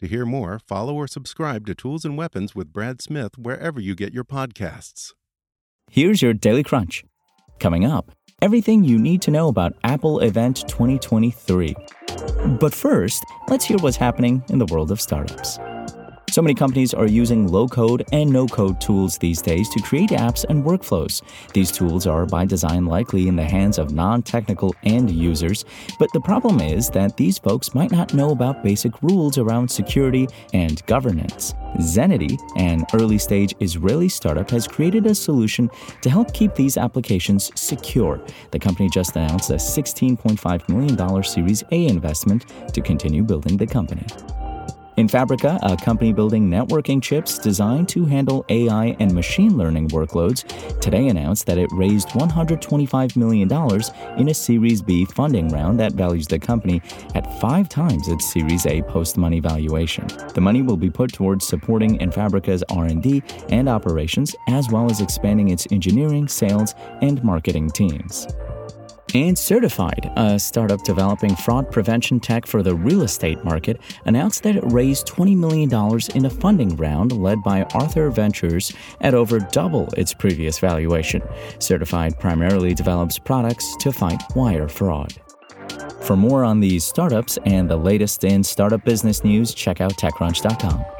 To hear more, follow or subscribe to Tools and Weapons with Brad Smith wherever you get your podcasts. Here's your Daily Crunch. Coming up, everything you need to know about Apple Event 2023. But first, let's hear what's happening in the world of startups. So many companies are using low code and no code tools these days to create apps and workflows. These tools are by design likely in the hands of non technical end users, but the problem is that these folks might not know about basic rules around security and governance. Zenity, an early stage Israeli startup, has created a solution to help keep these applications secure. The company just announced a $16.5 million Series A investment to continue building the company. Enfabrica, a company building networking chips designed to handle AI and machine learning workloads, today announced that it raised $125 million in a Series B funding round that values the company at five times its Series A post-money valuation. The money will be put towards supporting Enfabrica's R&D and operations, as well as expanding its engineering, sales, and marketing teams. And Certified, a startup developing fraud prevention tech for the real estate market, announced that it raised $20 million in a funding round led by Arthur Ventures at over double its previous valuation. Certified primarily develops products to fight wire fraud. For more on these startups and the latest in startup business news, check out TechCrunch.com.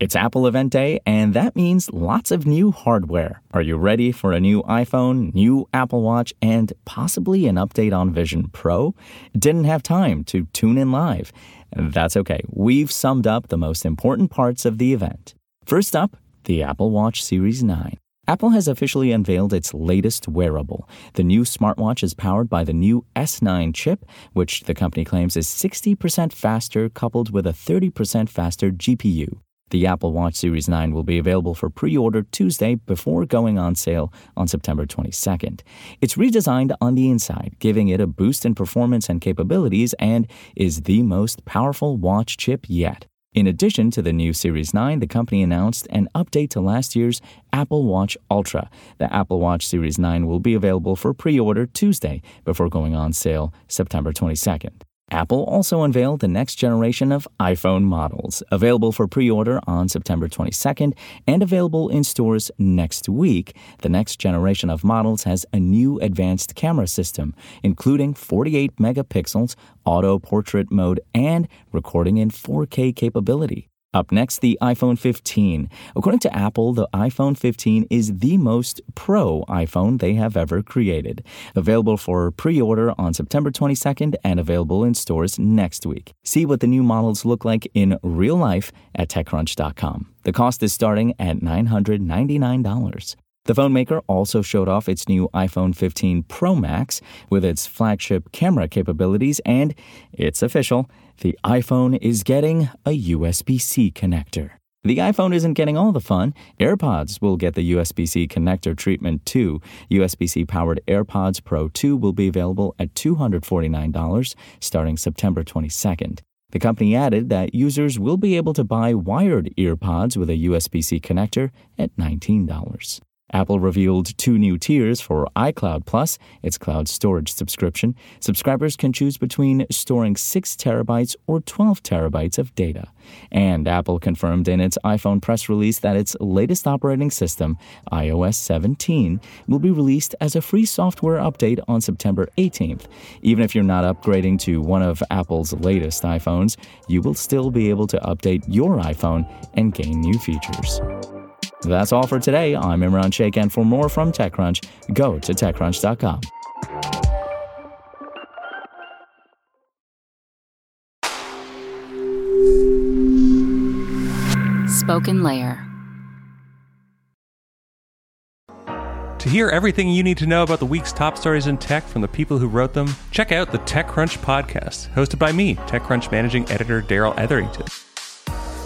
It's Apple Event Day, and that means lots of new hardware. Are you ready for a new iPhone, new Apple Watch, and possibly an update on Vision Pro? Didn't have time to tune in live. That's okay. We've summed up the most important parts of the event. First up, the Apple Watch Series 9. Apple has officially unveiled its latest wearable. The new smartwatch is powered by the new S9 chip, which the company claims is 60% faster coupled with a 30% faster GPU. The Apple Watch Series 9 will be available for pre order Tuesday before going on sale on September 22nd. It's redesigned on the inside, giving it a boost in performance and capabilities, and is the most powerful watch chip yet. In addition to the new Series 9, the company announced an update to last year's Apple Watch Ultra. The Apple Watch Series 9 will be available for pre order Tuesday before going on sale September 22nd. Apple also unveiled the next generation of iPhone models, available for pre order on September 22nd and available in stores next week. The next generation of models has a new advanced camera system, including 48 megapixels, auto portrait mode, and recording in 4K capability. Up next, the iPhone 15. According to Apple, the iPhone 15 is the most pro iPhone they have ever created. Available for pre order on September 22nd and available in stores next week. See what the new models look like in real life at TechCrunch.com. The cost is starting at $999. The phone maker also showed off its new iPhone 15 Pro Max with its flagship camera capabilities, and it's official the iPhone is getting a USB C connector. The iPhone isn't getting all the fun. AirPods will get the USB C connector treatment too. USB C powered AirPods Pro 2 will be available at $249 starting September 22nd. The company added that users will be able to buy wired earpods with a USB C connector at $19. Apple revealed two new tiers for iCloud Plus, its cloud storage subscription. Subscribers can choose between storing 6 terabytes or 12 terabytes of data. And Apple confirmed in its iPhone press release that its latest operating system, iOS 17, will be released as a free software update on September 18th. Even if you're not upgrading to one of Apple's latest iPhones, you will still be able to update your iPhone and gain new features. That's all for today. I'm Imran Sheikh, and for more from TechCrunch, go to TechCrunch.com. Spoken Layer. To hear everything you need to know about the week's top stories in tech from the people who wrote them, check out the TechCrunch podcast, hosted by me, TechCrunch managing editor Darrell Etherington.